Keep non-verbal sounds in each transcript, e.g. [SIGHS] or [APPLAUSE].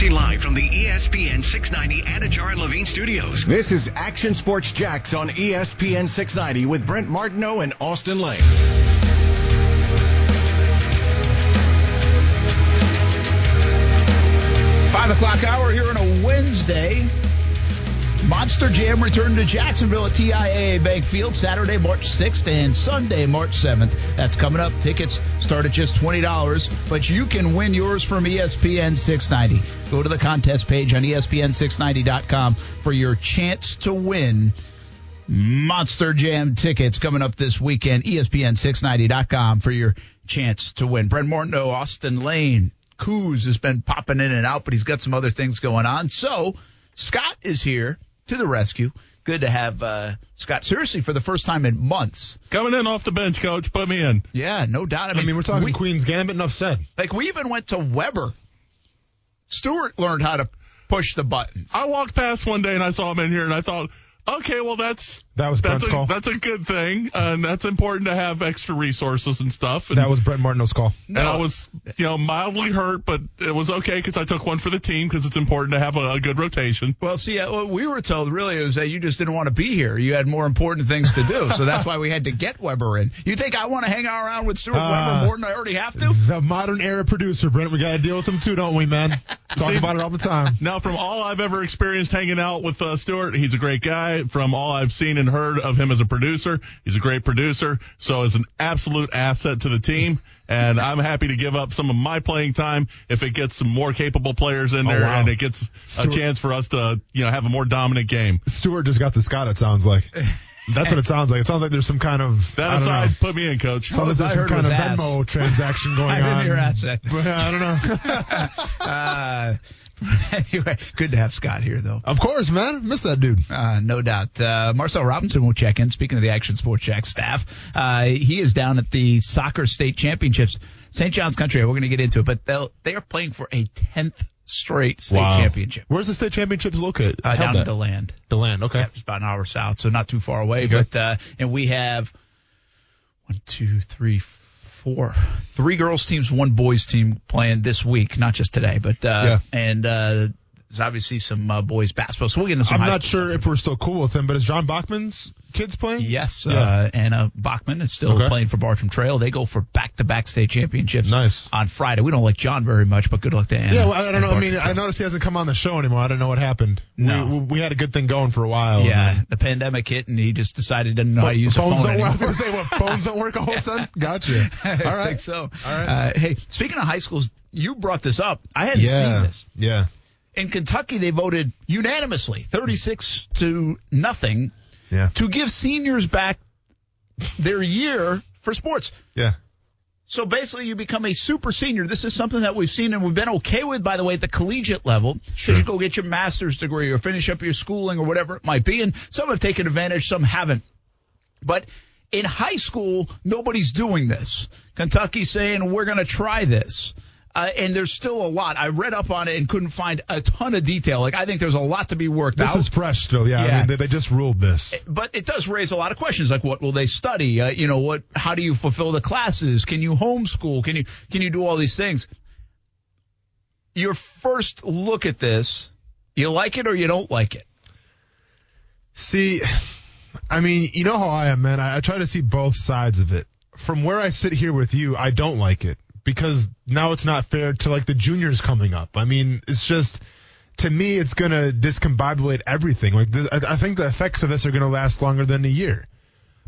Broadcasting live from the ESPN 690 Anajar and Levine studios. This is Action Sports Jax on ESPN 690 with Brent Martineau and Austen Lane. Five o'clock hour here on a Wednesday. Monster Jam returned to Jacksonville at TIAA Bank Field Saturday, March 6th and Sunday, March 7th. That's coming up. Tickets start at just $20, but you can win yours from ESPN 690. Go to the contest page on E ESPN690.com for your chance to win Monster Jam tickets coming up this weekend. E ESPN690.com for your chance to win. Brent Martineau, Austen Lane, Coos has been popping in and out, but he's got some other things going on. So Scott is here to the rescue. Good to have uh, Scott. Seriously, for the first time in months. Coming in off the bench, coach. Put me in. Yeah, no doubt. I mean, we're talking we, Queen's Gambit. Enough said. like we even went to Weber. Stewart learned how to push the buttons. I walked past one day and I saw him in here and I thought, okay, well that's That was that's Brent's a, call. that's a good thing, and that's important to have extra resources and stuff. And, That was Brent Martineau's call. and I was, you know, mildly hurt, but it was okay because I took one for the team because it's important to have a, a good rotation. Well, see, uh, what we were told really was that you just didn't want to be here. You had more important things to do, [LAUGHS] so that's why we had to get Weber in. You think I want to hang out around with Stuart Uh, Weber more than I already have to? The modern era producer, Brent. We got to deal with him too, don't we, man? [LAUGHS] Talk See- about it all the time. Now, from all I've ever experienced hanging out with uh, Stewart, he's a great guy. From all I've seen and heard of him as a producer, he's a great producer. So, is an absolute asset to the team. And I'm happy to give up some of my playing time if it gets some more capable players in Oh, there wow. and it gets Stewart- a chance for us to, you know, have a more dominant game. Stewart just got the Scott. It sounds like. [LAUGHS] That's what it sounds like. It sounds like there's some kind of That I aside, know. put me in, coach. Sounds like there's some kind was of ass. Venmo transaction going on. [LAUGHS] I didn't on. hear asset. [LAUGHS] But I don't know. [LAUGHS] Uh, anyway, good to have Scott here, though. of course, man. Miss that dude. Uh, no doubt. Uh, Marcel Robinson will check in. Speaking of the Action Sports Jack staff, uh, he is down at the soccer state championships, St. John's Country. We're going to get into it, but they'll, they are playing for a tenth straight state Wow. championship Where's the state championships located? uh, down at? DeLand. the land. Okay. Yeah, it's about an hour south, so not too far away. Okay. But uh, and we have one, two, three, four, three girls teams, one boys team playing this week, not just today, but uh, Yeah. and uh, there's obviously some uh, boys basketball. So we'll get into some. I'm not sure if we're still cool with him, but is John Bachman's kids playing? Yes, Yeah. uh, Anna Bachman is still Okay. playing for Bartram Trail. They go for back-to-back state championships. Nice. on Friday. We don't like John very much, but good luck to Anna. Yeah, well, I don't know. I mean, Bartram I noticed he hasn't come on the show anymore. I don't know what happened. No. we, we had a good thing going for a while. yeah, the pandemic hit, and he just decided didn't know how to use phones phone don't. I was going to say what phones don't work all of a sudden. [LAUGHS] Gotcha. [LAUGHS] All I think so. All right. Uh, hey, speaking of high schools, you brought this up. I hadn't Yeah. seen this. Yeah. In Kentucky, they voted unanimously, 36 to nothing, Yeah. to give seniors back their year for sports. Yeah. So basically, you become a super senior. This is something that we've seen and we've been okay with, by the way, at the collegiate level. Because you go get your master's degree or finish up your schooling or whatever it might be. And some have taken advantage, some haven't. But in high school, nobody's doing this. Kentucky's saying, we're going to try this. Uh, and there's still a lot. I read up on it and couldn't find a ton of detail. Like, I think there's a lot to be worked This out. This is fresh still. Yeah. Yeah. I mean, they, they just ruled this. but it does raise a lot of questions like what will they study uh, you know what how do you fulfill the classes can you homeschool can you can you do all these things your first look at this you like it or you don't like it See, I mean, you know how I am, man. I, I try to see both sides of it. From where I sit here with you, I don't like it because now it's not fair to like the juniors coming up. I mean, it's just to me, it's gonna discombobulate everything. Like, th- I, I think the effects of this are gonna last longer than a year.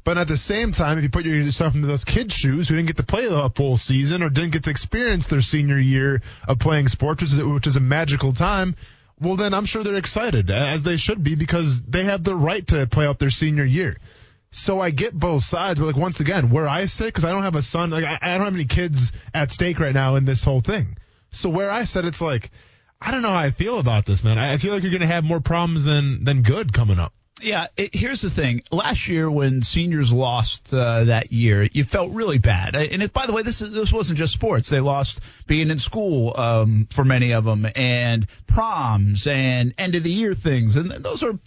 But at the same time, if you put yourself into those kids' shoes who didn't get to play a full season or didn't get to experience their senior year of playing sports, which is, which is a magical time, well, then I'm sure they're excited, as they should be, because they have the right to play out their senior year. So I get both sides, but like once again, where I sit, because I don't have a son, like I, I don't have any kids at stake right now in this whole thing. So where I sit, it's like I don't know how I feel about this, man. I I feel like you're gonna have more problems than than good coming up. Yeah, it, here's the thing. Last year, when seniors lost uh, that year, you felt really bad. And it, by the way, this is, this wasn't just sports. They lost being in school um, for many of them, and proms and end of the year things, and those are.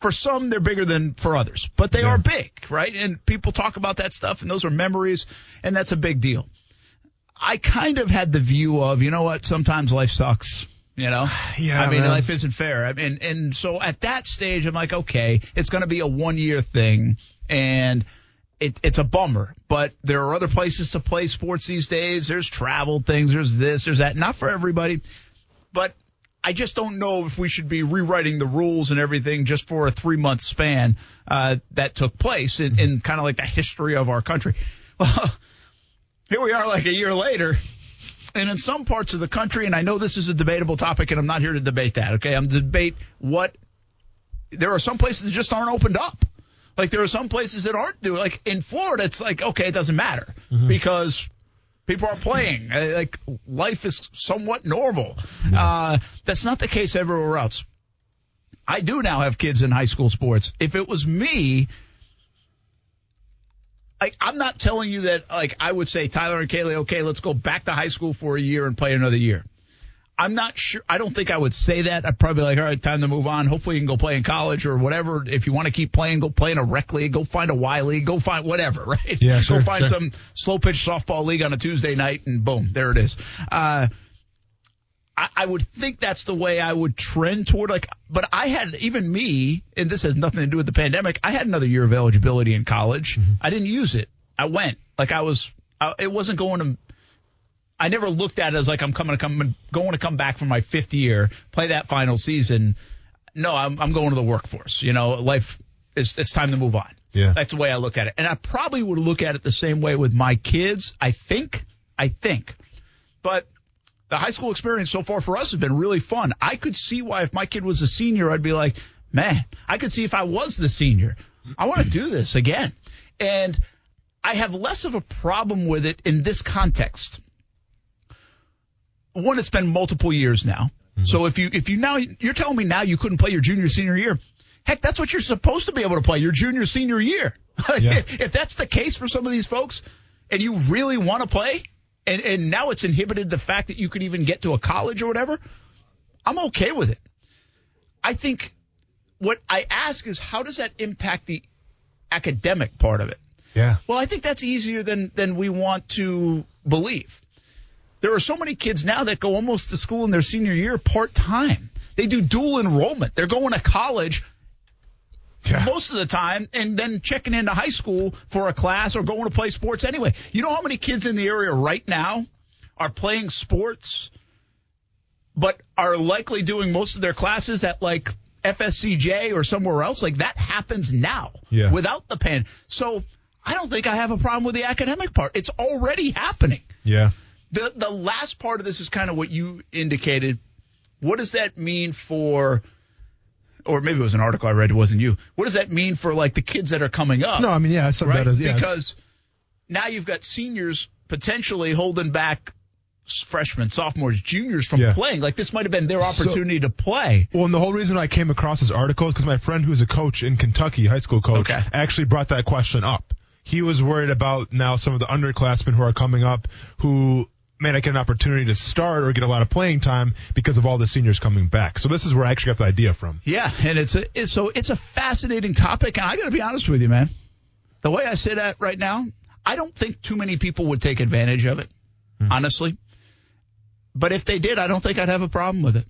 For some, they're bigger than for others, but they Yeah. are big, right? And people talk about that stuff, and those are memories, and that's a big deal. I kind of had the view of, you know what? Sometimes life sucks. You know, [SIGHS] Yeah, I mean, man. life isn't fair. I mean, and so at that stage, I'm like, okay, it's going to be a one year thing, and it, it's a bummer. But there are other places to play sports these days. There's travel things. There's this. There's that. Not for everybody, but I just don't know if we should be rewriting the rules and everything just for a three month span uh, that took place in, in kind of like the history of our country. [LAUGHS] Well, here we are, like a year later. And in some parts of the country, and I know this is a debatable topic, and I'm not here to debate that. Okay, I'm to debate what there are some places that just aren't opened up. Like there are some places that aren't doing. Like in Florida, it's like okay, it doesn't matter because people are playing. Uh, Like life is somewhat normal. Uh, that's not the case everywhere else. I do now have kids in high school sports. If it was me, like I'm not telling you that like I would say Tyler and Kaylee, okay, let's go back to high school for a year and play another year. I'm not sure. I don't think I would say that. I'd probably be like, all right, time to move on. Hopefully, you can go play in college or whatever. If you want to keep playing, go play in a rec league. Go find a Y league. Go find whatever, [LAUGHS] right? Yeah, sure, go find sure. some slow pitch softball league on a Tuesday night, and boom, there it is. Uh, I, I would think that's the way I would trend toward. Like, but I had even me, and this has nothing to do with the pandemic. I had another year of eligibility in college. I didn't use it. I went like I was. I, it wasn't going to. I never looked at it as like I'm coming to come going to come back for my fifth year, play that final season. No, I'm I'm going to the workforce. You know, life is it's time to move on. Yeah. That's the way I look at it. And I probably would look at it the same way with my kids. I think. I think. But the high school experience so far for us has been really fun. I could see why if my kid was a senior, I'd be like, man, I could see if I was the senior. I want to do this again. And I have less of a problem with it in this context. One, it's been multiple years now. Mm-hmm. So if you if you now you're telling me now you couldn't play your junior senior year, heck, that's what you're supposed to be able to play your junior senior year. [LAUGHS] Yeah. if that's the case for some of these folks, and you really want to play, and and now it's inhibited the fact that you could even get to a college or whatever, I'm okay with it. I think what I ask is how does that impact the academic part of it? Yeah. Well, I think that's easier than than we want to believe. There are so many kids now that go almost to school in their senior year part time. They do dual enrollment. They're going to college Yeah. most of the time and then checking into high school for a class or going to play sports anyway. You know how many kids in the area right now are playing sports but are likely doing most of their classes at like FSCJ or somewhere else? Like that happens now Yeah. without the pan. So I don't think I have a problem with the academic part. It's already happening. Yeah. The the last part of this is kind of what you indicated. What does that mean for or maybe it was an article I read, it wasn't you. What does that mean for like the kids that are coming up? No, I mean, yeah, I said right? that as yeah. because now you've got seniors potentially holding back freshmen, sophomores, juniors from Yeah. playing. Like this might have been their So- opportunity to play. Well, and the whole reason I came across this article is because my friend who's a coach in Kentucky, high school coach, Okay. actually brought that question up. He was worried about now some of the underclassmen who are coming up who may not get an opportunity to start or get a lot of playing time because of all the seniors coming back. So this is where I actually got the idea from. Yeah, and it's a it's, so it's a fascinating topic, and I got to be honest with you, man. The way I say that right now, I don't think too many people would take advantage of it, honestly. But if they did, I don't think I'd have a problem with it.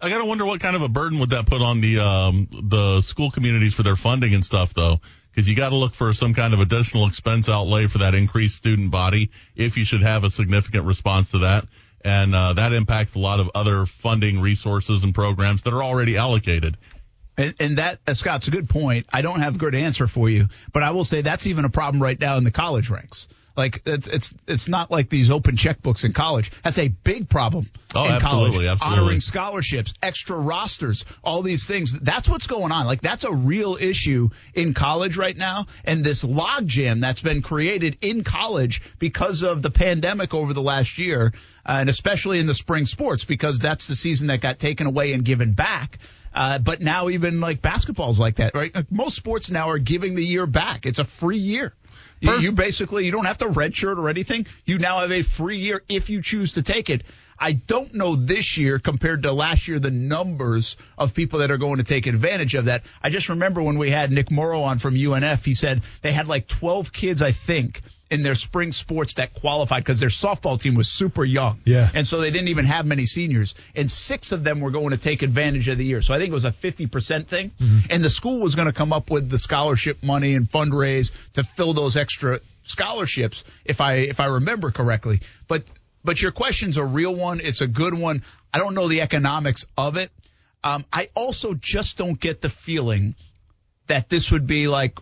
I gotta wonder what kind of a burden would that put on the um, the school communities for their funding and stuff, though, because you got to look for some kind of additional expense outlay for that increased student body if you should have a significant response to that, and uh, that impacts a lot of other funding resources and programs that are already allocated. And, and that, uh, Scott's a good point. I don't have a good answer for you, but I will say that's even a problem right now in the college ranks. Like it's it's it's not like these open checkbooks in college. That's a big problem Oh, in absolutely, college. absolutely. Honoring scholarships, extra rosters, all these things. That's what's going on. Like that's a real issue in college right now. And this logjam that's been created in college because of the pandemic over the last year, uh, and especially in the spring sports because that's the season that got taken away and given back. Uh, but now even like basketball's like that, right? Like most sports now are giving the year back. It's a free year. You, you basically you don't have to redshirt or anything. You now have a free year if you choose to take it. I don't know this year compared to last year the numbers of people that are going to take advantage of that. I just remember when we had Nick Morrow on from UNF, he said they had like 12 kids, I think, in their spring sports that qualified because their softball team was super young. Yeah. And so they didn't even have many seniors. And six of them were going to take advantage of the year. So I think it was a 50% thing. And the school was going to come up with the scholarship money and fundraise to fill those extra scholarships, if I, if I remember correctly. But, but your question's a real one. It's a good one. I don't know the economics of it. Um, I also just don't get the feeling that this would be like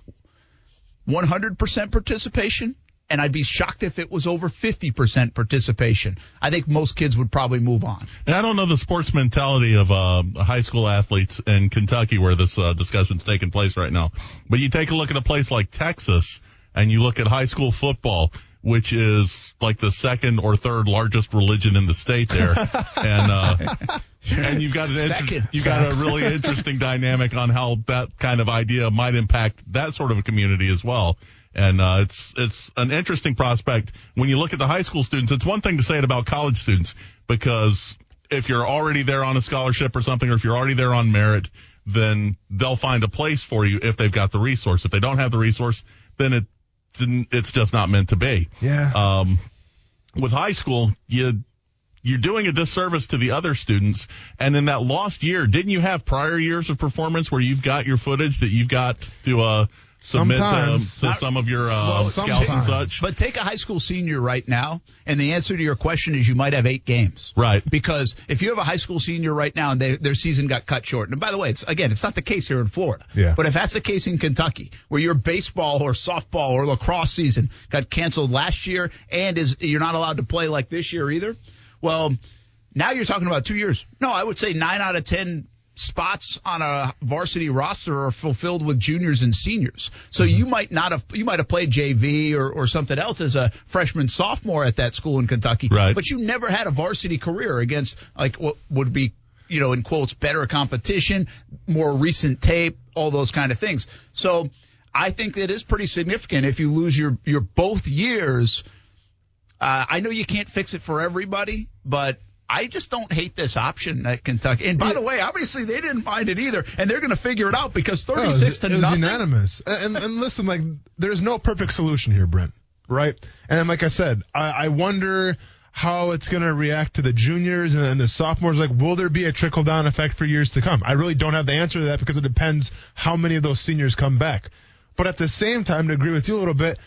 100% participation, and I'd be shocked if it was over 50% participation. I think most kids would probably move on. And I don't know the sports mentality of uh, high school athletes in Kentucky where this uh, discussion's taking place right now. But you take a look at a place like Texas and you look at high school football, which is like the second or third largest religion in the state there. [LAUGHS] and, uh, and you've got an inter- you've got a really interesting dynamic on how that kind of idea might impact that sort of a community as well. And uh, it's it's an interesting prospect when you look at the high school students. It's one thing to say it about college students because if you're already there on a scholarship or something, or if you're already there on merit, then they'll find a place for you if they've got the resource. If they don't have the resource, then it it's just not meant to be. Yeah. Um, with high school, you you're doing a disservice to the other students. And in that lost year, didn't you have prior years of performance where you've got your footage that you've got to uh, submit to, Sometimes. to some of your uh, Well, scouts and such? But take a high school senior right now, and the answer to your question is you might have eight games. Right. Because if you have a high school senior right now and they, their season got cut short, and by the way, it's again, it's not the case here in Florida. Yeah. But if that's the case in Kentucky, where your baseball or softball or lacrosse season got canceled last year and is you're not allowed to play like this year either, well, now you're talking about two years. No, I would say nine out of ten spots on a varsity roster are fulfilled with juniors and seniors. So Mm-hmm. you might not have you might have played JV or, or something else as a freshman sophomore at that school in Kentucky. Right. But you never had a varsity career against like what would be you know in quotes better competition, more recent tape, all those kind of things. So I think that is pretty significant if you lose your your both years. Uh, I know you can't fix it for everybody, but I just don't hate this option at Kentucky. And by the way, obviously they didn't mind it either, and they're going to figure it out because No, it was- thirty-six it to was nothing. unanimous. And, and, listen, like, there's no perfect solution here, Brent. Right? And like I said, I, I wonder how it's going to react to the juniors and, and the sophomores. Like, will there be a trickle down effect for years to come? I really don't have the answer to that because it depends how many of those seniors come back. But at the same time, to agree with you a little bit,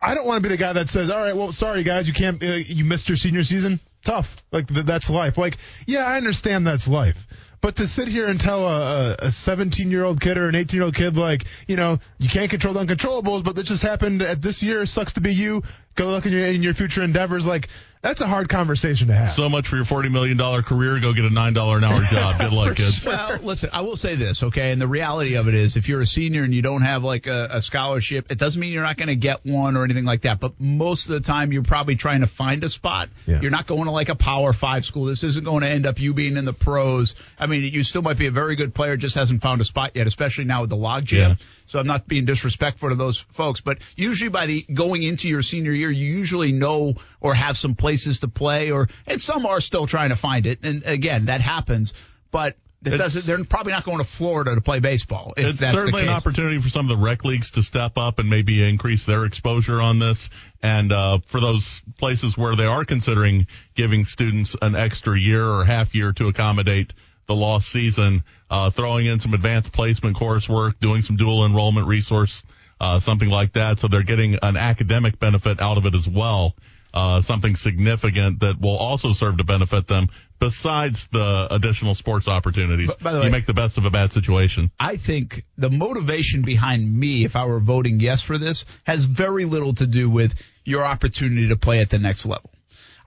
I don't want to be the guy that says, "All right, well, sorry guys, you can't, uh, you missed your senior season. Tough. Like th- that's life. Like, yeah, I understand that's life." But to sit here and tell a, a 17 year old kid or an 18 year old kid, like, you know, you can't control the uncontrollables, but this just happened at this year, sucks to be you. Go look in your, in your future endeavors. Like, that's a hard conversation to have. So much for your $40 million career. Go get a $9 an hour job. Good luck, [LAUGHS] kids. Well, listen, I will say this, okay? And the reality of it is, if you're a senior and you don't have like a, a scholarship, it doesn't mean you're not going to get one or anything like that. But most of the time, you're probably trying to find a spot. Yeah. You're not going to like a Power Five school. This isn't going to end up you being in the pros. I mean, you still might be a very good player, just hasn't found a spot yet, especially now with the logjam. Yeah. So I'm not being disrespectful to those folks, but usually by the going into your senior year, you usually know or have some places to play, or and some are still trying to find it. And again, that happens, but it doesn't. They're probably not going to Florida to play baseball. If it's certainly an opportunity for some of the rec leagues to step up and maybe increase their exposure on this. And uh, for those places where they are considering giving students an extra year or half year to accommodate the lost season, uh, throwing in some advanced placement coursework, doing some dual enrollment resource, uh, something like that. So they're getting an academic benefit out of it as well. Uh, something significant that will also serve to benefit them besides the additional sports opportunities. By the you make the best of a bad situation. I think the motivation behind me, if I were voting yes for this, has very little to do with your opportunity to play at the next level.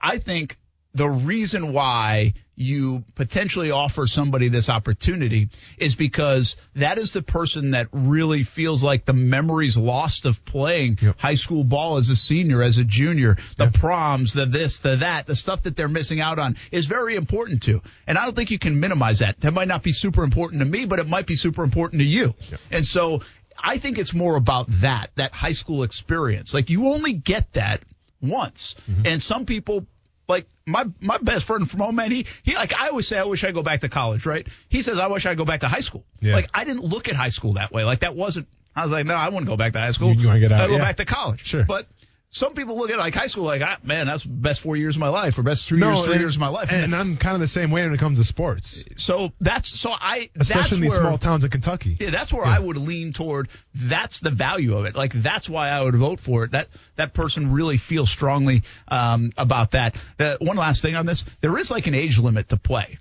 I think the reason why you potentially offer somebody this opportunity is because that is the person that really feels like the memories lost of playing high school ball as a senior, as a junior, the proms, the this, the that, the stuff that they're missing out on is very important to. And I don't think you can minimize that. That might not be super important to me, but it might be super important to you. And so I think it's more about that, that high school experience. Like you only get that once. Mm-hmm. And some people Like my my best friend from home, man, he he like I always say I wish I go back to college, right? He says I wish I go back to high school. Yeah. Like I didn't look at high school that way. Like that wasn't. I was like, no, I wouldn't go back to high school. You- you wanna get out, I'd go yeah. back to college. Sure. But some people look at like high school like, ah, man, that's best four years of my life, or best three years, three and- years of my life. And I'm kind of the same way when it comes to sports, so that's so I especially that's in these where, small towns in Kentucky. yeah, that's where I would lean toward. That's the value of it. Like that's why I would vote for it. That that person really feels strongly um, about that. The, one last thing on this: there is like an age limit to play.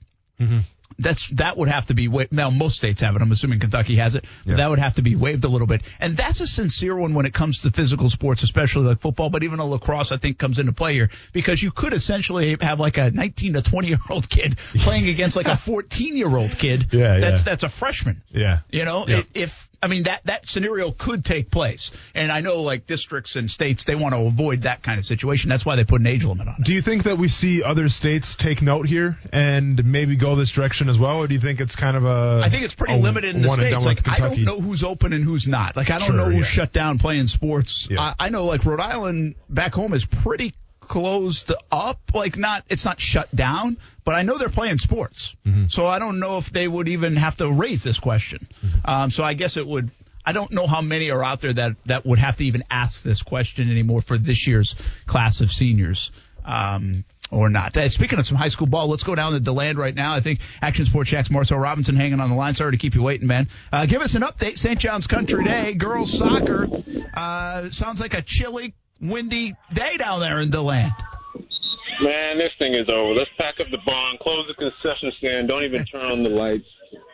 That's that would have to be wa- now. Most states have it. I'm assuming Kentucky has it. But Yeah. that would have to be waived a little bit. And that's a sincere one when it comes to physical sports, especially like football. But even a lacrosse, I think, comes into play here because you could essentially have like a 19 to 20 year old kid playing against like a [LAUGHS] 14 year old kid. Yeah, that's yeah. that's a freshman. Yeah. You know, Yeah. if I mean that that scenario could take place, and I know like districts and states they want to avoid that kind of situation. That's why they put an age limit on it. Do you think that we see other states take note here and maybe go this direction as well, or do you think it's kind of a? I think it's pretty a limited in the states. Like I don't know who's open and who's not. Like I don't Sure, know who's yeah. shut down playing sports. Yeah. I, I know like Rhode Island back home is pretty closed up. Like not it's not shut down, but I know they're playing sports. Mm-hmm. So I don't know if they would even have to raise this question. Mm-hmm. Um, so I guess it would. I don't know how many are out there that that would have to even ask this question anymore for this year's class of seniors. Um, or not. Uh, speaking of some high school ball, let's go down to DeLand right now. I think Action Sports Jack's Marcel Robinson hanging on the line. Sorry to keep you waiting, man. Uh, give us an update. St. John's Country Day, girls soccer. Uh, sounds like a chilly, windy day down there in DeLand. Man, this thing is over. Let's pack up the barn, close the concession stand, don't even turn on the lights.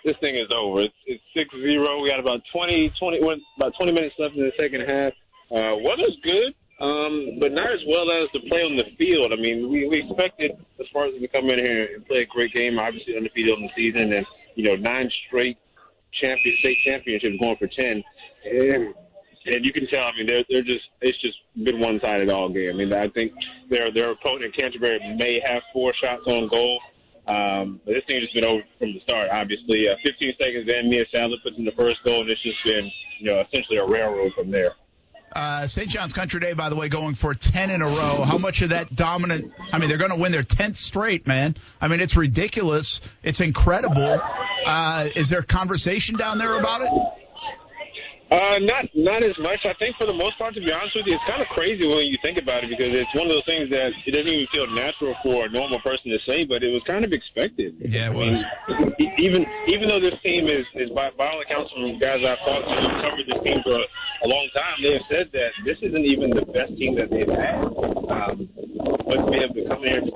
This thing is over. It's six zero. We got about twenty twenty what, about twenty minutes left in the second half. Uh, weather's good, um, but not as well as the play on the field. I mean, we, we expected the Spartans to come in here and play a great game. Obviously undefeated in the season, and you know nine straight champion state championships going for ten. And and you can tell. I mean, they're they're just it's just been one sided all game. I mean, I think their their opponent Canterbury may have four shots on goal. Um, but this thing has been over from the start. Obviously, uh, 15 seconds in, Mia Sadler puts in the first goal, and it's just been you know essentially a railroad from there. Uh, St. John's Country Day, by the way, going for 10 in a row. How much of that dominant? I mean, they're going to win their 10th straight, man. I mean, it's ridiculous. It's incredible. Uh, is there conversation down there about it? Uh, not not as much. I think for the most part, to be honest with you, it's kind of crazy when you think about it because it's one of those things that it doesn't even feel natural for a normal person to say, but it was kind of expected. Yeah, it I was. mean, e- even even though this team is, is by, by all accounts from guys I've talked to who covered this team for a, a long time, they have said that this isn't even the best team that they've had. Um, be able to come here and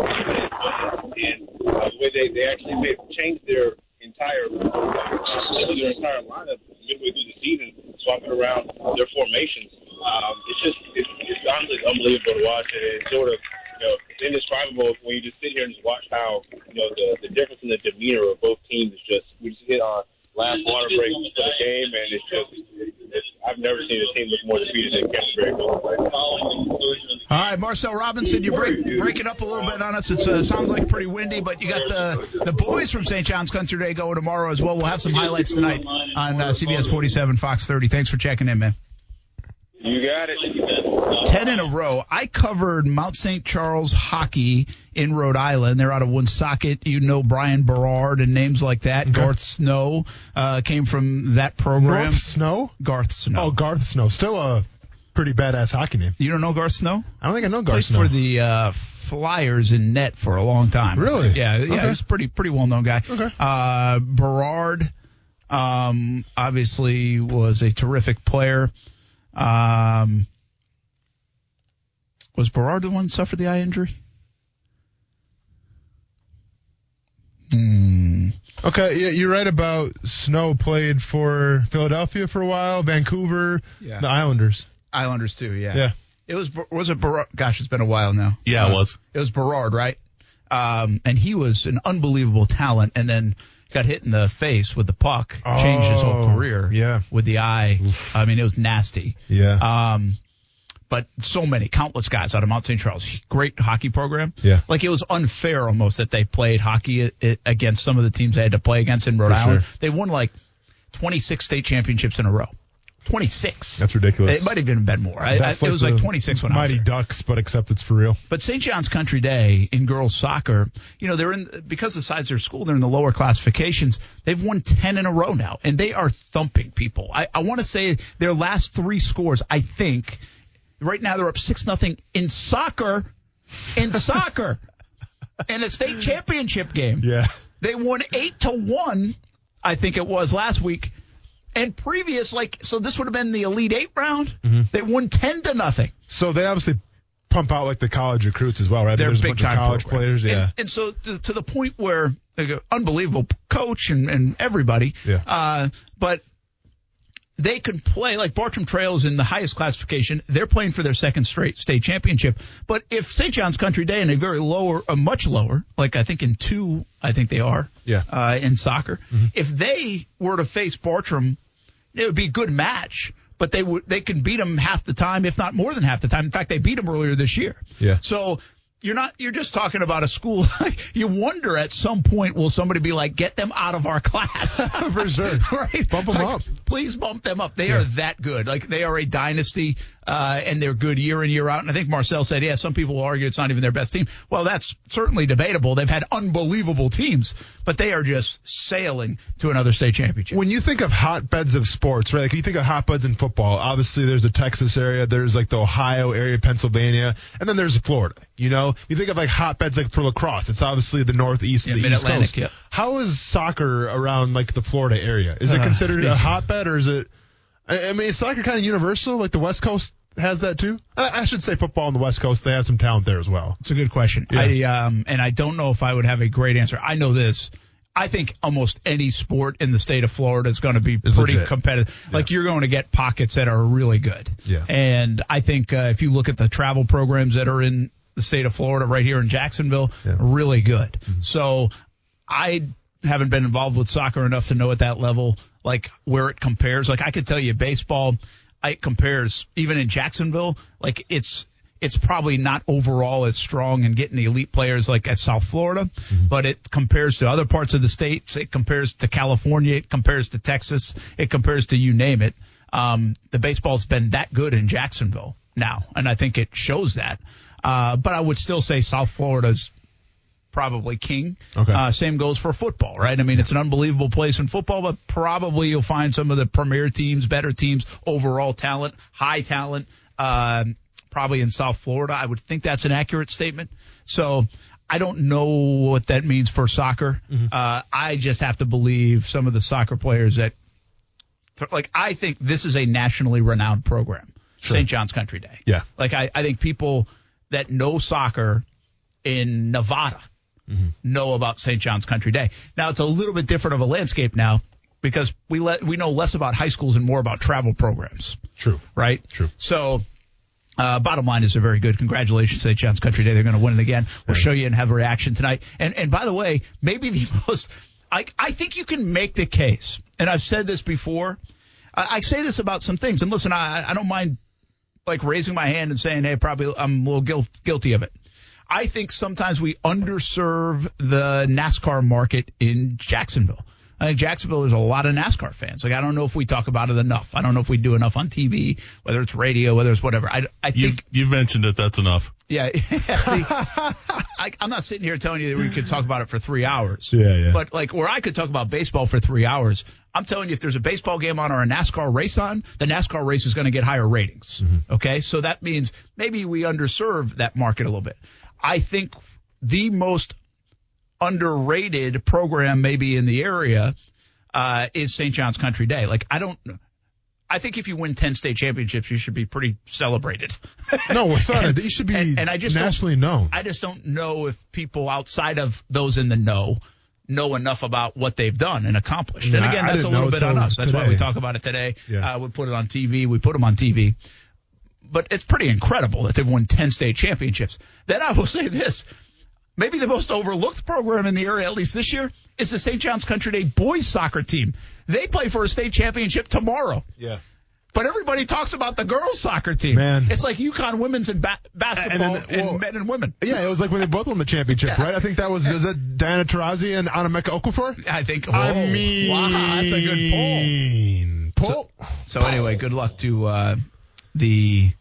uh, the way they, they actually may have changed their entire their entire lineup midway through the season, swapping around their formations. Um, it's just it's, it's honestly unbelievable to watch it. It's sort of you know indescribable when you just sit here and just watch how you know the the difference in the demeanor of both teams is just we just hit our last water break for the game and it's just it's, I've never seen a team look more defeated than Canterbury. All right, Marcel Robinson, you break break it up a little bit on us. It uh, sounds like pretty windy, but you got the the boys from St. John's Country Day going tomorrow as well. We'll have some highlights tonight on uh, CBS 47, Fox 30. Thanks for checking in, man. You got it. 10 in a row. I covered Mount St. Charles hockey in Rhode Island. They're out of Woonsocket. You know Bryan Berard and names like that. Garth Snow uh, came from that program. North Snow. Garth Snow. Oh, Garth Snow, still a pretty badass hockey name. you don't know Garth Snow? I don't think I know Played Garth Snow. for the uh, Flyers in net for a long time. Really? Yeah, yeah. Okay. He's a pretty pretty well known guy. Okay. Uh, Berard, um, obviously was a terrific player. Um, was Berard the one that suffered the eye injury? Hmm. Okay, yeah, you're right about Snow played for Philadelphia for a while, Vancouver, Yeah. the Islanders. Islanders too. Yeah. Yeah. It was was it Berard? Gosh, it's been a while now. Yeah, it was. It was Berard, right? Um, and he was an unbelievable talent, and then got hit in the face with the puck, changed his whole Oh, career. yeah. with the eye. I mean, it was nasty. Yeah. Um, but so many, countless guys out of Mount St. Charles, great hockey program. Yeah. like it was unfair almost that they played hockey i- i- against some of the teams they had to play against in Rhode For Island. sure. They won like 26 state championships in a row. 26. That's ridiculous. It might have even been more. I, I, it was like the 26 when I was Mighty there. Ducks, but except it's for real. But St. John's Country Day in girls soccer, you know, they're in because of the size of their school, they're in the lower classifications. They've won ten in a row now, and they are thumping people. I, I want to say their last three scores, I think, right now they're up six nothing in soccer, in [LAUGHS] soccer, in a state championship game. Yeah. They won eight to one, I think it was last week. And previous, like, so this would have been the Elite Eight round. Mm-hmm. They won ten to nothing. So they obviously pump out like the college recruits as well, right? They're There's big time college program. players. Yeah. And, and so to, to the point where like, unbelievable coach and, and everybody. Yeah. Uh, but they can play like Bartram Trail is in the highest classification. They're playing for their second straight state championship. But if St. John's Country Day in a very lower, a much lower, like I think in two, I think they are. Yeah. Mm-hmm. Uh, in soccer, if they were to face Bartram, it would be a good match. But they would they can beat them half the time, if not more than half the time. In fact, they beat them earlier this year. Yeah. So you're not you're just talking about a school. [LAUGHS] you wonder at some point will somebody be like, get them out of our class [LAUGHS] For sure. [LAUGHS] right? Bump 'em Like, up. Please bump them up. They are that good. Like they are a dynasty, uh, and they're good year in year out. And I think Marcel said, yeah, some people will argue it's not even their best team. Well, that's certainly debatable. They've had unbelievable teams, but they are just sailing to another state championship. when you think of hotbeds of sports, right? Like you think of hotbeds in football, obviously there's the Texas area, there's like the Ohio area, Pennsylvania, and then there's Florida. You know, you think of like hotbeds like for lacrosse, it's obviously the Northeast Yeah, and the East Coast. yeah. How is soccer around like the Florida area? Is it Uh, considered a hotbed or is it? I, I mean, is soccer kind of universal? Like the West Coast has that too. I, I should say football on the West Coast, they have some talent there as well. It's a good question. I um and I don't know if I would have a great answer. I know this. I think almost any sport in the state of Florida is going to be Is pretty legit. competitive. Like you're going to get pockets that are really good. Yeah. And I think uh, if you look at the travel programs that are in the state of Florida, right here in Jacksonville, Yeah. really good. So I haven't been involved with soccer enough to know at that level, like where it compares. Like I could tell you baseball, it compares even in Jacksonville, like it's, it's probably not overall as strong in getting the elite players like as South Florida, but it compares to other parts of the states. It compares to California. It compares to Texas. It compares to you name it. Um, the baseball's been that good in Jacksonville now, and I think it shows that. Uh, but I would still say South Florida's probably king. Okay. Uh, same goes for football, right? I mean, it's an unbelievable place in football, but probably you'll find some of the premier teams, better teams, overall talent, high talent, um, probably in South Florida. I would think that's an accurate statement. So I don't know what that means for soccer. Uh, I just have to believe some of the soccer players that, like, I think this is a nationally renowned program, St. John's Country Day. Yeah. Like, I, I think people that know soccer in Nevada know about St. John's Country Day. Now it's a little bit different of a landscape now because we let we know less about high schools and more about travel programs, True. right? True. So. Uh, bottom line is they're very good. Congratulations, St. John's Country Day. They're going to win it again. We'll show you and have a reaction tonight. And and by the way, maybe the [LAUGHS] most I I think you can make the case, and I've said this before. I, I say this about some things, and listen, I I don't mind like raising my hand and saying, hey, probably I'm a little guilt, guilty of it. I think sometimes we underserve the NASCAR market in Jacksonville. I think Jacksonville, there's a lot of NASCAR fans. Like, I don't know if we talk about it enough. I don't know if we do enough on TV, whether it's radio, whether it's whatever. I, I You've, think, you've mentioned it. That's enough. yeah, [LAUGHS] see, [LAUGHS] I, I'm not sitting here telling you that we could talk about it for three hours. Yeah, yeah. But like where I could talk about baseball for three hours, I'm telling you, if there's a baseball game on or a NASCAR race on, the NASCAR race is going to get higher ratings. Mm-hmm. Okay, so that means maybe we underserve that market a little bit. I think the most underrated program maybe in the area uh, is St. John's Country Day. Like I don't. I think if you win 10 state championships, you should be pretty celebrated. [LAUGHS] No, without And- it, you should be and- and I just nationally known. I just don't know if people outside of those in the know know enough about what they've done and accomplished. And again, I that's a little bit on us. That's why we talk about it today. Yeah. Uh, we put it on TV. We put them on TV. But it's pretty incredible that they've won 10 state championships. Then I will [LAUGHS] say this. Maybe the most overlooked program in the area, at least this year, is the St. John's Country Day boys soccer team. They play for a state championship tomorrow. yeah. But everybody talks about the girls soccer team. Man. It's like UConn women's and ba- basketball and, then, well, men and women. Yeah, it was like when they both won the championship, right? I think that was is it Diana Taurasi and Anameka Okafor? I think. Oh, I mean, wow, that's a good poll. pull. So anyway, good luck to uh, the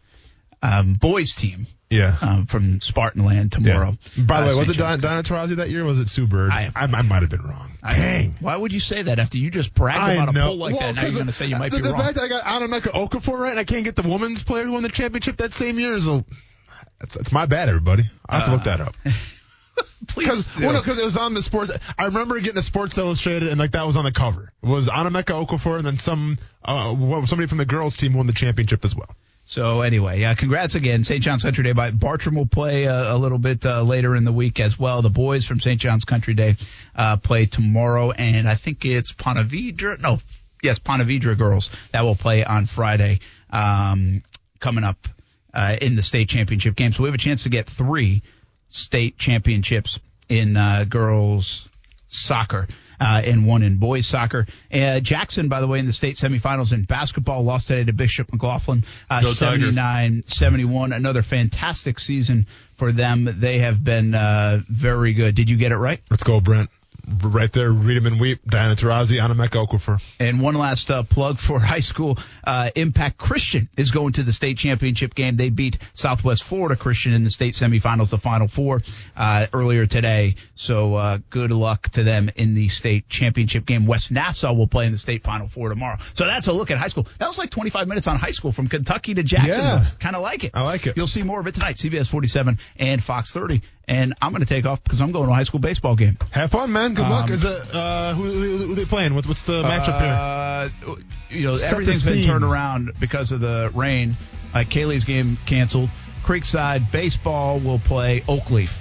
um, boys team Yeah. um, from Spartanland tomorrow. By the Uh, way, was St. it John's Diana Taurasi that year? or Was it Sue Bird? I- I, I, might have been wrong. I- Dang. Why would you say that after you just bragged about know. a poll like Well, that? Now you're going to say you might the, be the wrong. fact that I got Anameka Okafor right and I can't get the women's player who won the championship that same year is a. That's, that's my bad, everybody. I have to look that up. [LAUGHS] Because well, no, it was on the sports. I remember getting a Sports Illustrated and like that was on the cover. It was Anameka Okafor and then some uh, somebody from the girls team won the championship as well. So anyway, congrats again. St. John's Country Day. By Bartram will play uh, a little bit uh, later in the week as well. The boys from St. John's Country Day uh, play tomorrow, and I think it's Ponte Vedra. No, yes, Ponte Vedra girls that will play on Friday. Um, coming up uh, in the state championship game, so we have a chance to get three state championships in girls soccer uh, and one in boys soccer. Uh, Jackson, by the way, in the state semifinals in basketball, lost today to Bishop McLaughlin, uh, 79-71. Another fantastic season for them. They have been uh, very good. Did you get it right? Let's go, Brent. Right there, read him and weep. Diana Taurasi, Anameka Okafor. And one last uh, plug for [LAUGHS] high school. Uh, Impact Christian is going to the state championship game. They beat Southwest Florida Christian in the state semifinals, the final four, uh, earlier today. So, uh, good luck to them in the state championship game. West Nassau will play in the state final four tomorrow. So that's a look at high school. That was like 25 minutes on high school from Kentucky to Jacksonville. Yeah. Kind of like it. I like it. You'll see more of it tonight, CBS 47 and Fox 30. And I'm going to take off because I'm going to a high school baseball game. Have fun, man. Good luck. Um, Is it uh, who, who, who they playing? What's what's the matchup here? Uh, you know, Set everything's been turned around because of the rain. Uh, Kaylee's game canceled. Creekside baseball will play Oakleaf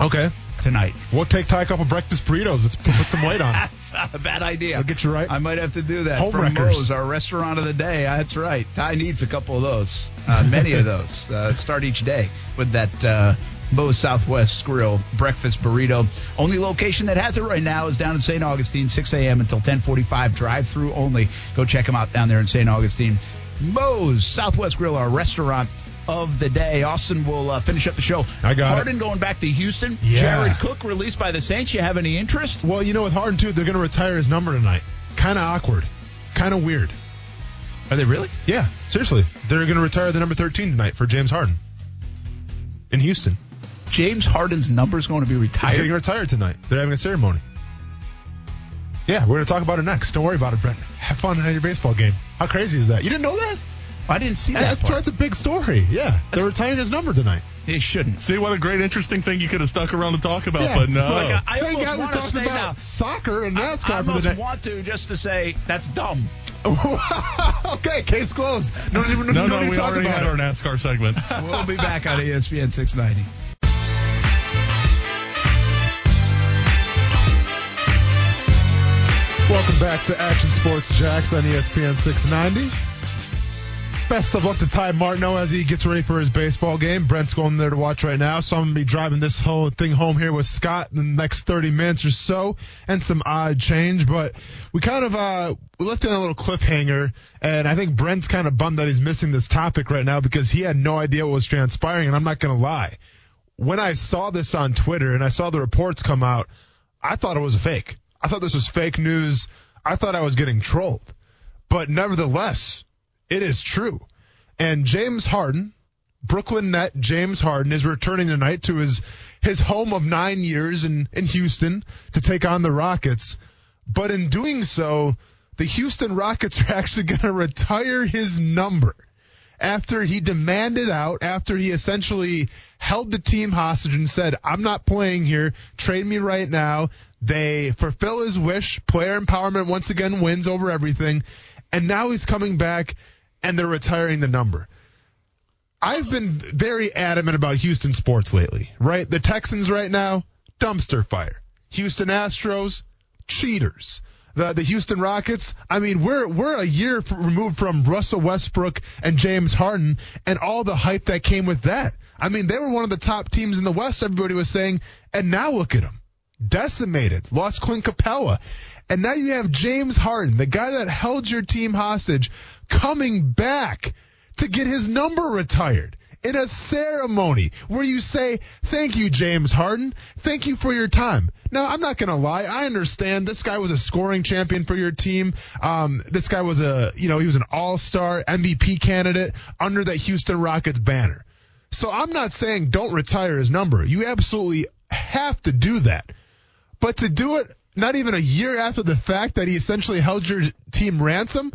Okay. tonight. We'll take Ty a couple breakfast burritos. Let's put, some weight on. [LAUGHS] That's not a bad idea. I'll get you right. I might have to do that. Home From wreckers. Our restaurant of the day. That's right. Ty needs a couple of those. Uh, many of those. [LAUGHS] Uh, start each day with that Moe's Southwest Grill breakfast burrito. Only location that has it right now is down in St. Augustine, 6 a.m. until 10:45. Drive-through only. Go check them out down there in St. Augustine. Moe's Southwest Grill, our restaurant of the day. Austen will uh, finish up the show. I got it. Harden going back to Houston. Yeah. Jared Cook released by the Saints. You have any interest? Well, you know, with Harden too, they're going to retire his number tonight. Kind of awkward. Kind of weird. Are they really? Yeah, seriously, they're going to retire the number 13 tonight for James Harden in Houston. James Harden's number is going to be retired. He's getting retired. retired tonight. They're having a ceremony. Yeah, we're going to talk about it next. Don't worry about it, Brent. Have fun at your baseball game. How crazy is that? You didn't know that? I didn't see that. That's, part. that's a big story. Yeah, they're retiring his number tonight. They shouldn't. See what a great interesting thing you could have stuck around to talk about, Yeah. but no. Like, I, I Thank almost God we're want to talking say about now. soccer and I, NASCAR I for the almost day. want to just to say that's dumb. [LAUGHS] okay, case closed. No, even, no, no, no, need we already had it. our NASCAR segment. [LAUGHS] We'll be back on ESPN 690. Welcome back to Action Sports Jax on ESPN 690. Best of luck to Ty Martineau as he gets ready for his baseball game. Brent's going there to watch right now, so I'm going to be driving this whole thing home here with Scott in the next 30 minutes or so, and some odd change. But we kind of uh, we left in a little cliffhanger, and I think Brent's kind of bummed that he's missing this topic right now because he had no idea what was transpiring, and I'm not going to lie. When I saw this on Twitter and I saw the reports come out, I thought it was a fake. I thought this was fake news. I thought I was getting trolled. But nevertheless, it is true. And James Harden, Brooklyn net James Harden is returning tonight to his his home of 9 years in in Houston to take on the Rockets. But in doing so, the Houston Rockets are [LAUGHS] actually going to retire his number after he demanded out, after he essentially held the team hostage and said, I'm not playing here, trade me right now. They fulfill his wish. Player empowerment once again wins over everything. And now he's coming back and they're retiring the number. I've been very adamant about Houston sports lately, right? The Texans right now, dumpster fire. Houston Astros, cheaters. The the Houston Rockets, I mean, we're we're a year f- removed from Russell Westbrook and James Harden and all the hype that came with that. I mean, they were one of the top teams in the West, everybody was saying, and now look at them. Decimated, lost Clint Capela. And now you have James Harden, the guy that held your team hostage, coming back to get his number retired in a ceremony where you say, Thank you, James Harden. Thank you for your time. Now, I'm not going to lie. I understand this guy was a scoring champion for your team. Um, this guy was a, you know, he was an all-star MVP candidate under that Houston Rockets banner. So I'm not saying don't retire his number. You absolutely have to do that. But to do it not even a year after the fact that he essentially held your team ransom,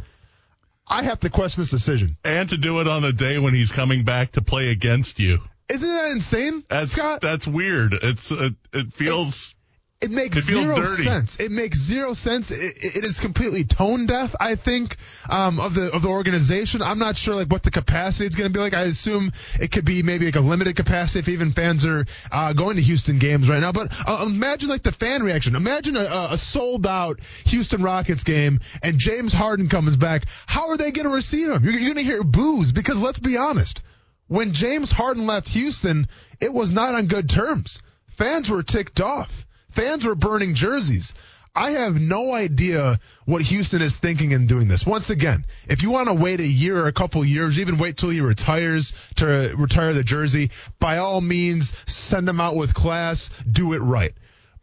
I have to question this decision. And to do it on a day when he's coming back to play against you. Isn't that insane? That's Scott? that's weird. It's it, it feels It makes It zero dirty. sense. It makes zero sense. It, it is completely tone deaf. I think um, of the of the organization. I'm not sure like what the capacity is going to be like. I assume it could be maybe like a limited capacity if even fans are uh, going to Houston games right now. But uh, imagine like the fan reaction. Imagine a, a sold out Houston Rockets game and James Harden comes back. How are they going to receive him? You're, you're going to hear boos because let's be honest. When James Harden left Houston, it was not on good terms. Fans were ticked off. Fans were burning jerseys. I have no idea what Houston is thinking in doing this. Once again, if you want to wait a year or a couple years, even wait till he retires to retire the jersey, by all means, send him out with class, do it right.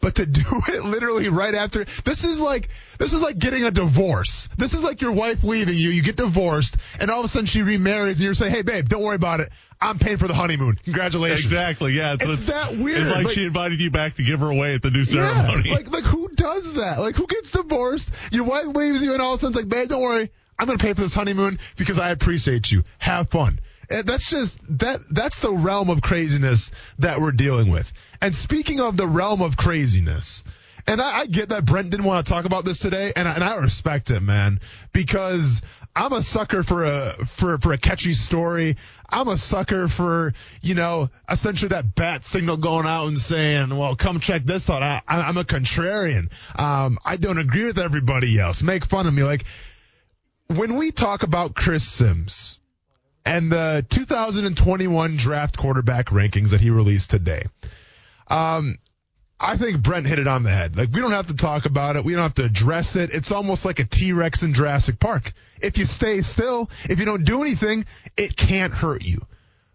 But to [LAUGHS] do it literally right after, this is like, this is like getting a divorce. This is like your wife leaving you, you get divorced, and all of a sudden she remarries and you're saying, hey babe, don't worry about it. I'm paying for the honeymoon. Congratulations. exactly yeah. It's, It's that weird. It's like, Like- she invited you back to give her away at the new ceremony. Yeah, like like who does that? Like who gets divorced? Your wife leaves you, and all of a sudden it's like, babe, don't worry, I'm gonna pay for this honeymoon because I appreciate you. Have fun. And that's just that that's the realm of craziness that we're dealing with. And speaking of the realm of craziness. And I, I get that Brent didn't want to talk about this today, and I, and I respect it, man, because I'm a sucker for a for for a catchy story. I'm a sucker for you know essentially that bat signal going out and saying, "Well, come check this out." I, I'm a contrarian. Um, I don't agree with everybody else. Make fun of me. Like when we talk about Chris Sims and the 2021 draft quarterback rankings that he released today. Um, I think Brent hit it on the head. Like we don't have to talk about it. We don't have to address it. It's almost like a T-Rex in Jurassic Park. If you stay still, if you don't do anything, it can't hurt you.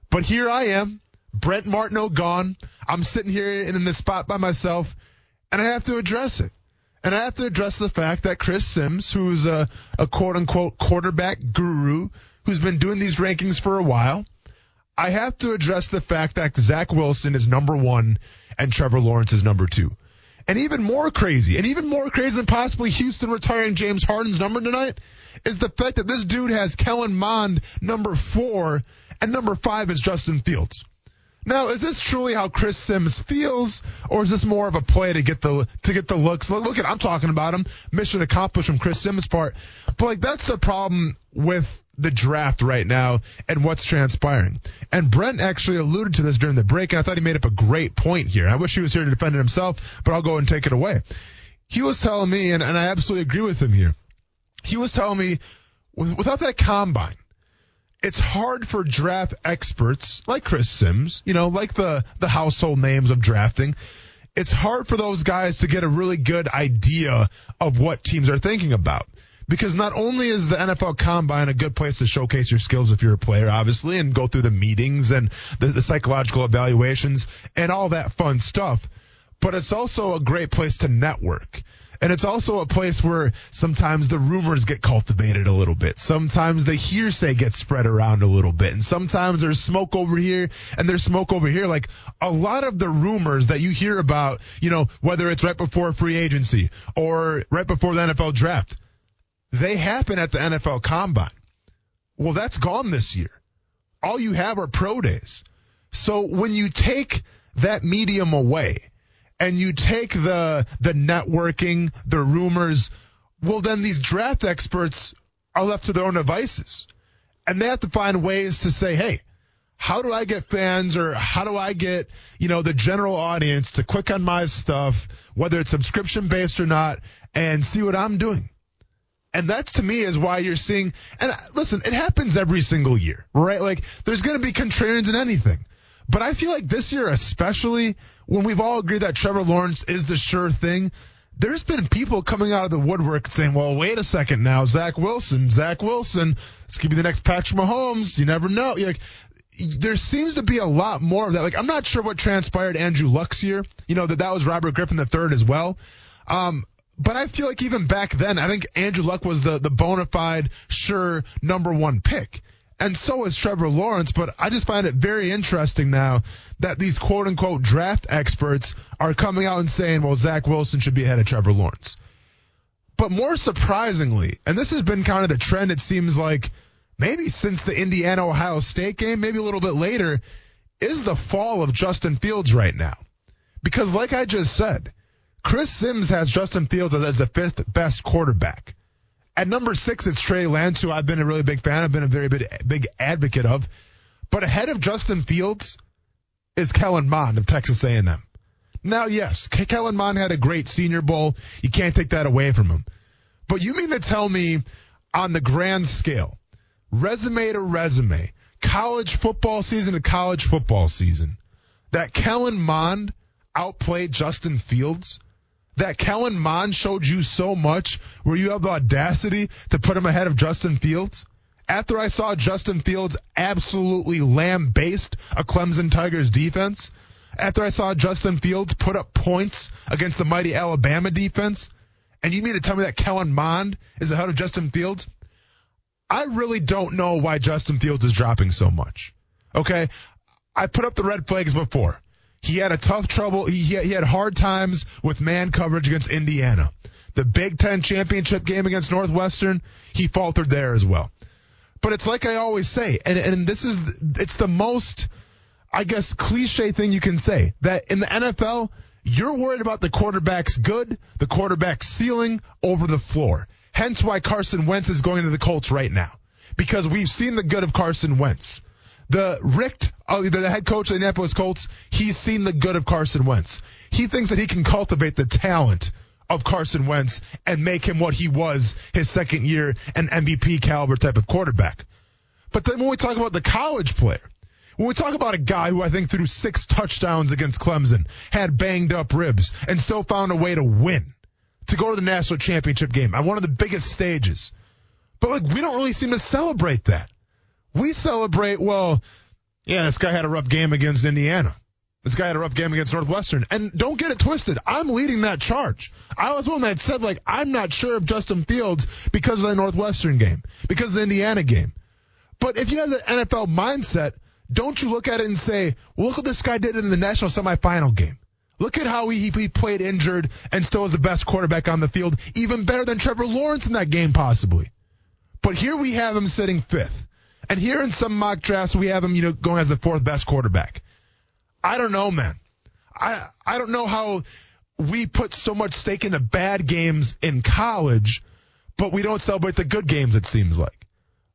But here I am, Brent Martineau gone. I'm sitting here in this spot by myself, and I have to address it. And I have to address the fact that Chris Sims, who's a, a quote unquote quarterback guru, who's been doing these rankings for a while, I have to address the fact that Zach Wilson is number one and Trevor Lawrence is number two. And even more crazy, and even more crazy than possibly Houston retiring James Harden's number tonight, is the fact that this dude has Kellen Mond number four and number five is Justin Fields. Now, is this truly how Chris Sims feels, or is this more of a play to get the to get the looks? Look, look at I'm talking about him. Mission accomplished from Chris Sims' part. But like that's the problem with the draft right now and what's transpiring. And Brent actually alluded to this during the break, and I thought he made up a great point here. I wish he was here to defend it himself, but I'll go and take it away. He was telling me, and, and I absolutely agree with him here. He was telling me, without that combine, it's hard for draft experts like Chris Sims, you know, like the the household names of drafting. It's hard for those guys to get a really good idea of what teams are thinking about. Because not only is the NFL Combine a good place to showcase your skills if you're a player, obviously, and go through the meetings and the, the psychological evaluations and all that fun stuff, but it's also a great place to network. And it's also a place where sometimes the rumors get cultivated a little bit. Sometimes the hearsay gets spread around a little bit. And sometimes there's smoke over here and there's smoke over here. Like a lot of the rumors that you hear about, you know, whether it's right before free agency or right before the NFL draft, they happen at the NFL combine. Well, that's gone this year. All you have are pro days. So when you take that medium away and you take the the networking, the rumors, well then these draft experts are left to their own devices. And they have to find ways to say, "Hey, how do I get fans or how do I get, you know, the general audience to click on my stuff, whether it's subscription based or not, and see what I'm doing?" And that's to me is why you're seeing, and listen, it happens every single year, right? Like there's going to be contrarians in anything. But I feel like this year, especially when we've all agreed that Trevor Lawrence is the sure thing, there's been people coming out of the woodwork saying, well, wait a second now, Zach Wilson, Zach Wilson, this could be the next Patrick Mahomes. You never know. Like, there seems to be a lot more of that. Like I'm not sure what transpired Andrew Luck's year. You know that that was Robert Griffin third as well. Um, but I feel like even back then, I think Andrew Luck was the the bona fide, sure number one pick. And so is Trevor Lawrence, but I just find it very interesting now that these quote unquote draft experts are coming out and saying, well, Zach Wilson should be ahead of Trevor Lawrence. But more surprisingly, and this has been kind of the trend, it seems like maybe since the Indiana Ohio State game, maybe a little bit later, is the fall of Justin Fields right now. Because like I just said, Chris Sims has Justin Fields as the fifth best quarterback. At number six, it's Trey Lance, who I've been a really big fan. I've been a very big, big advocate of. But ahead of Justin Fields is Kellen Mond of Texas A&M. Now, yes, Kellen Mond had a great Senior Bowl. You can't take that away from him. But you mean to tell me on the grand scale, resume to resume, college football season to college football season, that Kellen Mond outplayed Justin Fields? That Kellen Mond showed you so much where you have the audacity to put him ahead of Justin Fields? After I saw Justin Fields absolutely lambaste a Clemson Tigers defense, after I saw Justin Fields put up points against the mighty Alabama defense, and you mean to tell me that Kellen Mond is ahead of Justin Fields? I really don't know why Justin Fields is dropping so much. Okay? I put up the red flags before. He had a tough trouble. He, he had hard times with man coverage against Indiana. The Big Ten championship game against Northwestern, he faltered there as well. But it's like I always say, and, and this is, it's the most, I guess, cliche thing you can say that in the NFL, you're worried about the quarterback's good, the quarterback's ceiling over the floor. Hence why Carson Wentz is going to the Colts right now. Because we've seen the good of Carson Wentz. The Reich, uh, the head coach of the Indianapolis Colts, he's seen the good of Carson Wentz. He thinks that he can cultivate the talent of Carson Wentz and make him what he was his second year, an MVP caliber type of quarterback. But then when we talk about the college player, when we talk about a guy who I think threw six touchdowns against Clemson, had banged up ribs, and still found a way to win, to go to the national championship game on one of the biggest stages. But like, we don't really seem to celebrate that. We celebrate, well, yeah, this guy had a rough game against Indiana. This guy had a rough game against Northwestern. And don't get it twisted. I'm leading that charge. I was one that said, like, I'm not sure of Justin Fields because of the Northwestern game, because of the Indiana game. But if you have the NFL mindset, don't you look at it and say, well, look what this guy did in the national semifinal game. Look at how he, he played injured and still was the best quarterback on the field, even better than Trevor Lawrence in that game, possibly. But here we have him sitting fifth. And here in some mock drafts, we have him, you know, going as the fourth best quarterback. I don't know, man. I I don't know how we put so much stake into bad games in college, but we don't celebrate the good games. It seems like.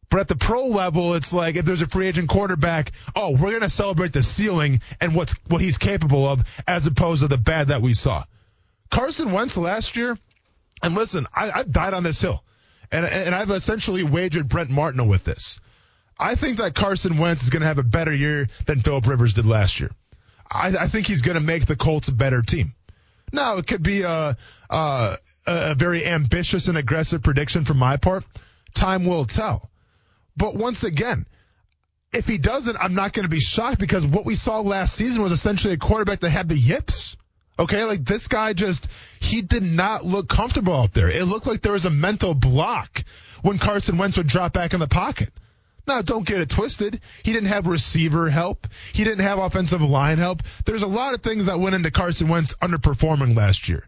But at the pro level, it's like if there's a free agent quarterback, oh, we're gonna celebrate the ceiling and what's what he's capable of, as opposed to the bad that we saw. Carson Wentz last year, and listen, I, I've died on this hill, and and I've essentially wagered Brent Martineau with this. I think that Carson Wentz is going to have a better year than Philip Rivers did last year. I, I think he's going to make the Colts a better team. Now, it could be a, a, a very ambitious and aggressive prediction from my part. Time will tell. But once again, if he doesn't, I'm not going to be shocked because what we saw last season was essentially a quarterback that had the yips. Okay, like this guy just, he did not look comfortable out there. It looked like there was a mental block when Carson Wentz would drop back in the pocket. Now, don't get it twisted. He didn't have receiver help. He didn't have offensive line help. There's a lot of things that went into Carson Wentz underperforming last year.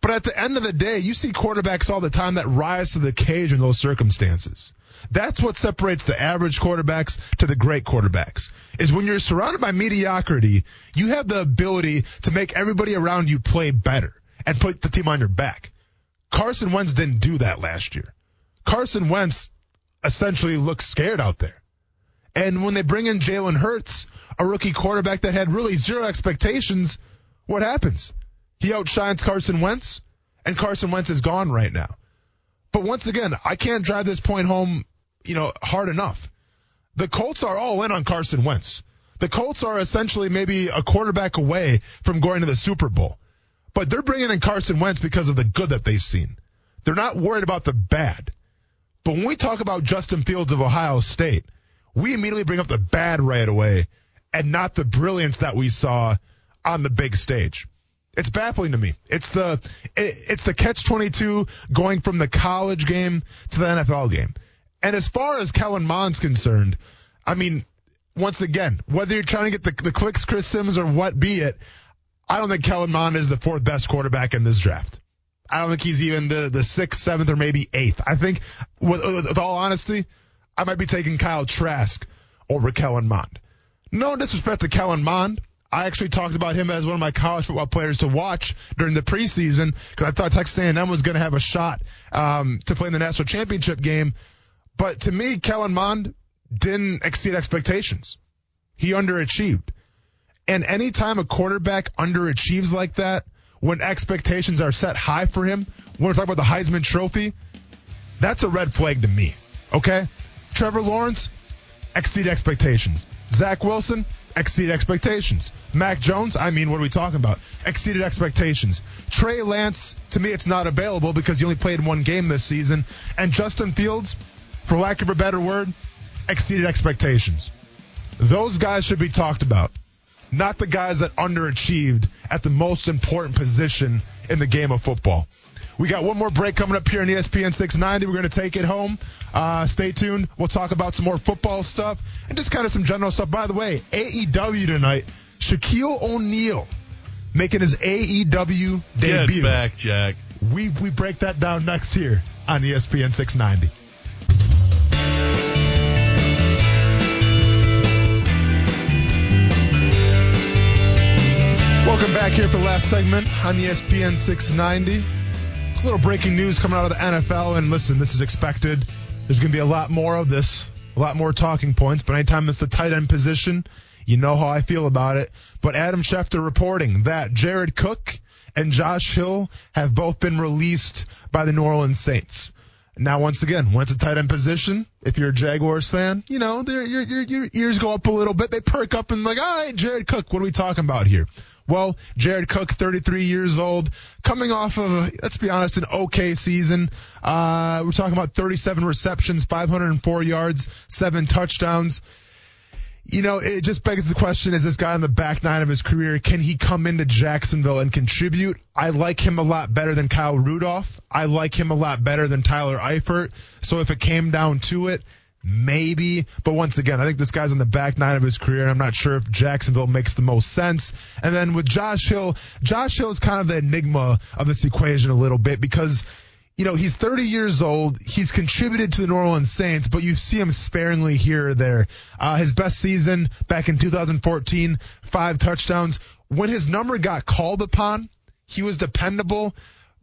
But at the end of the day, you see quarterbacks all the time that rise to the cage in those circumstances. That's what separates the average quarterbacks to the great quarterbacks. Is when you're surrounded by mediocrity, you have the ability to make everybody around you play better and put the team on your back. Carson Wentz didn't do that last year. Carson Wentz essentially look scared out there. And when they bring in Jalen Hurts, a rookie quarterback that had really zero expectations, what happens? He outshines Carson Wentz, and Carson Wentz is gone right now. But once again, I can't drive this point home, you know, hard enough. The Colts are all in on Carson Wentz. The Colts are essentially maybe a quarterback away from going to the Super Bowl. But they're bringing in Carson Wentz because of the good that they've seen. They're not worried about the bad. But when we talk about Justin Fields of Ohio State, we immediately bring up the bad right away and not the brilliance that we saw on the big stage. It's baffling to me. It's the it, it's the catch 22 going from the college game to the NFL game. And as far as Kellen Mond's concerned, I mean, once again, whether you're trying to get the, the clicks, Chris Sims, or what be it, I don't think Kellen Mond is the fourth best quarterback in this draft. I don't think he's even the, the sixth, seventh, or maybe eighth. I think, with, with all honesty, I might be taking Kyle Trask over Kellen Mond. No disrespect to Kellen Mond. I actually talked about him as one of my college football players to watch during the preseason because I thought Texas A&M was going to have a shot um, to play in the national championship game. But to me, Kellen Mond didn't exceed expectations. He underachieved. And anytime a quarterback underachieves like that, when expectations are set high for him, when we're talking about the Heisman Trophy, that's a red flag to me. Okay? Trevor Lawrence, exceed expectations. Zach Wilson, exceed expectations. Mac Jones, I mean, what are we talking about? Exceeded expectations. Trey Lance, to me, it's not available because he only played one game this season. And Justin Fields, for lack of a better word, exceeded expectations. Those guys should be talked about, not the guys that underachieved at the most important position in the game of football. We got one more break coming up here on ESPN 690. We're going to take it home. Uh, stay tuned. We'll talk about some more football stuff and just kind of some general stuff. By the way, AEW tonight, Shaquille O'Neal making his AEW debut. Get back, Jack. We we break that down next here on ESPN 690. Back here for the last segment on ESPN 690. A little breaking news coming out of the NFL, and listen, this is expected. There's going to be a lot more of this, a lot more talking points, but anytime it's the tight end position, you know how I feel about it. But Adam Schefter reporting that Jared Cook and Josh Hill have both been released by the New Orleans Saints. Now, once again, once a tight end position, if you're a Jaguars fan, you know, your, your, your ears go up a little bit. They perk up and like, all right, Jared Cook, what are we talking about here? Well, Jared Cook, 33 years old, coming off of, let's be honest, an okay season. Uh, we're talking about 37 receptions, 504 yards, seven touchdowns. You know, it just begs the question, is this guy on the back nine of his career, can he come into Jacksonville and contribute? I like him a lot better than Kyle Rudolph. I like him a lot better than Tyler Eifert. So if it came down to it, Maybe, but once again, I think this guy's on the back nine of his career. I'm not sure if Jacksonville makes the most sense. And then with Josh Hill, Josh Hill is kind of the enigma of this equation a little bit because you know, he's 30 years old. He's contributed to the New Orleans Saints, but you see him sparingly here or there. Uh, his best season back in 2014, five touchdowns. When his number got called upon, he was dependable.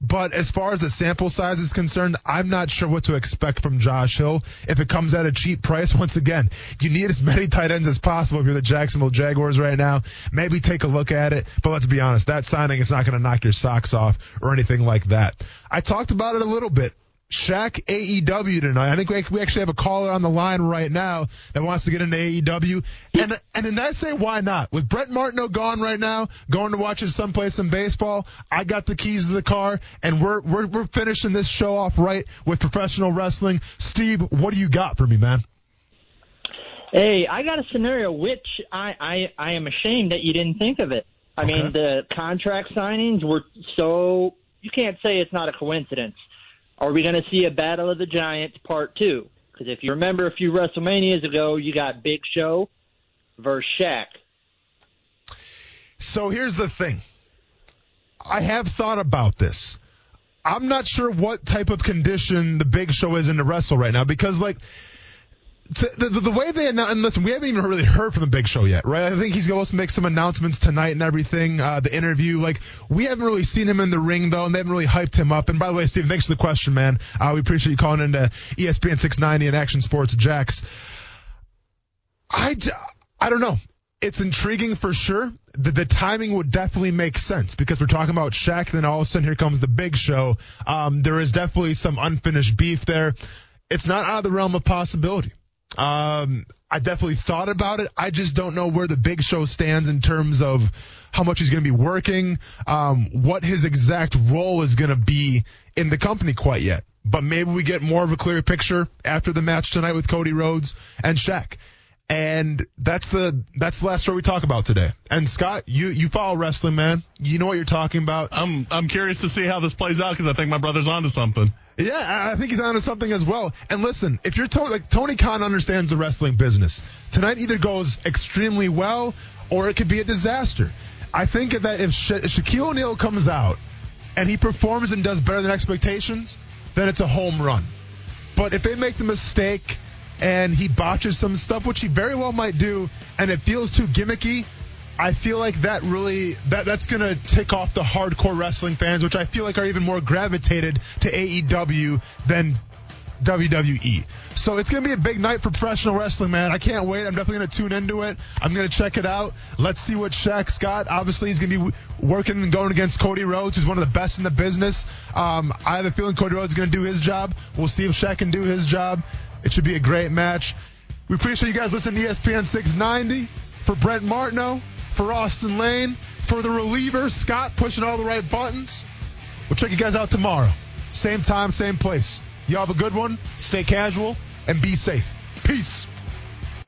But as far as the sample size is concerned, I'm not sure what to expect from Josh Hill. If it comes at a cheap price, [LAUGHS] once again, you need as many tight ends as possible if you're the Jacksonville Jaguars right now. Maybe take a look at it. But let's be honest, that signing is not going to knock your socks off or anything like that. I talked about it a little bit. Shaq AEW tonight. I think we actually have a caller on the line right now that wants to get into AEW. And and then I say why not? With Brent Martineau gone right now, going to watch his son play some baseball, I got the keys to the car, and we're we're we're finishing this show off right with professional wrestling. Steve, what do you got for me, man? Hey, I got a scenario which I I, I am ashamed that you didn't think of it. I Okay. mean, the contract signings were so you can't say it's not a coincidence. Are we going to see a Battle of the Giants part two? Because if you remember a few WrestleManias ago, you got Big Show versus Shaq. So here's the thing. I have thought about this. I'm not sure what type of condition the Big Show is in to wrestle right now because, like, the, the, the way they announce, and listen, we haven't even really heard from the Big Show yet, right? I think he's supposed to make some announcements tonight and everything. Uh, the interview, like, we haven't really seen him in the ring though, and they haven't really hyped him up. And by the way, Steve, thanks for the question, man. Uh, we appreciate you calling into ESPN 690 and Action Sports Jax. I don't know. It's intriguing for sure. The, the timing would definitely make sense because we're talking about Shaq, then all of a sudden here comes the big show. Um, there is definitely some unfinished beef there. It's not out of the realm of possibility. Um, I definitely thought about it. I just don't know where the big show stands in terms of how much he's going to be working, um, what his exact role is going to be in the company quite yet. But maybe we get more of a clear picture after the match tonight with Cody Rhodes and Shaq. And that's the that's the last story we talk about today. And Scott, you you follow wrestling, man. You know what you're talking about. I'm I'm curious to see how this plays out because I think my brother's onto something. Yeah, I think he's onto something as well. And listen, if you're to- like Tony Khan understands the wrestling business, tonight either goes extremely well or it could be a disaster. I think that if Sha- Shaquille O'Neal comes out and he performs and does better than expectations, then it's a home run. But if they make the mistake and he botches some stuff, which he very well might do, and it feels too gimmicky, I feel like that really that that's gonna tick off the hardcore wrestling fans, which I feel like are even more gravitated to AEW than WWE. So it's gonna be a big night for professional wrestling, man. I can't wait. I'm definitely gonna tune into it. I'm gonna check it out. Let's see what Shaq's got. Obviously, he's gonna be working and going against Cody Rhodes, who's one of the best in the business. Um, I have a feeling Cody Rhodes is gonna do his job. We'll see if Shaq can do his job. It should be a great match. We appreciate you guys listening to ESPN 690 for Brent Martineau, for Austen Lane, for the reliever Scott pushing all the right buttons. We'll check you guys out tomorrow. Same time, same place. Y'all have a good one. Stay casual and be safe. Peace.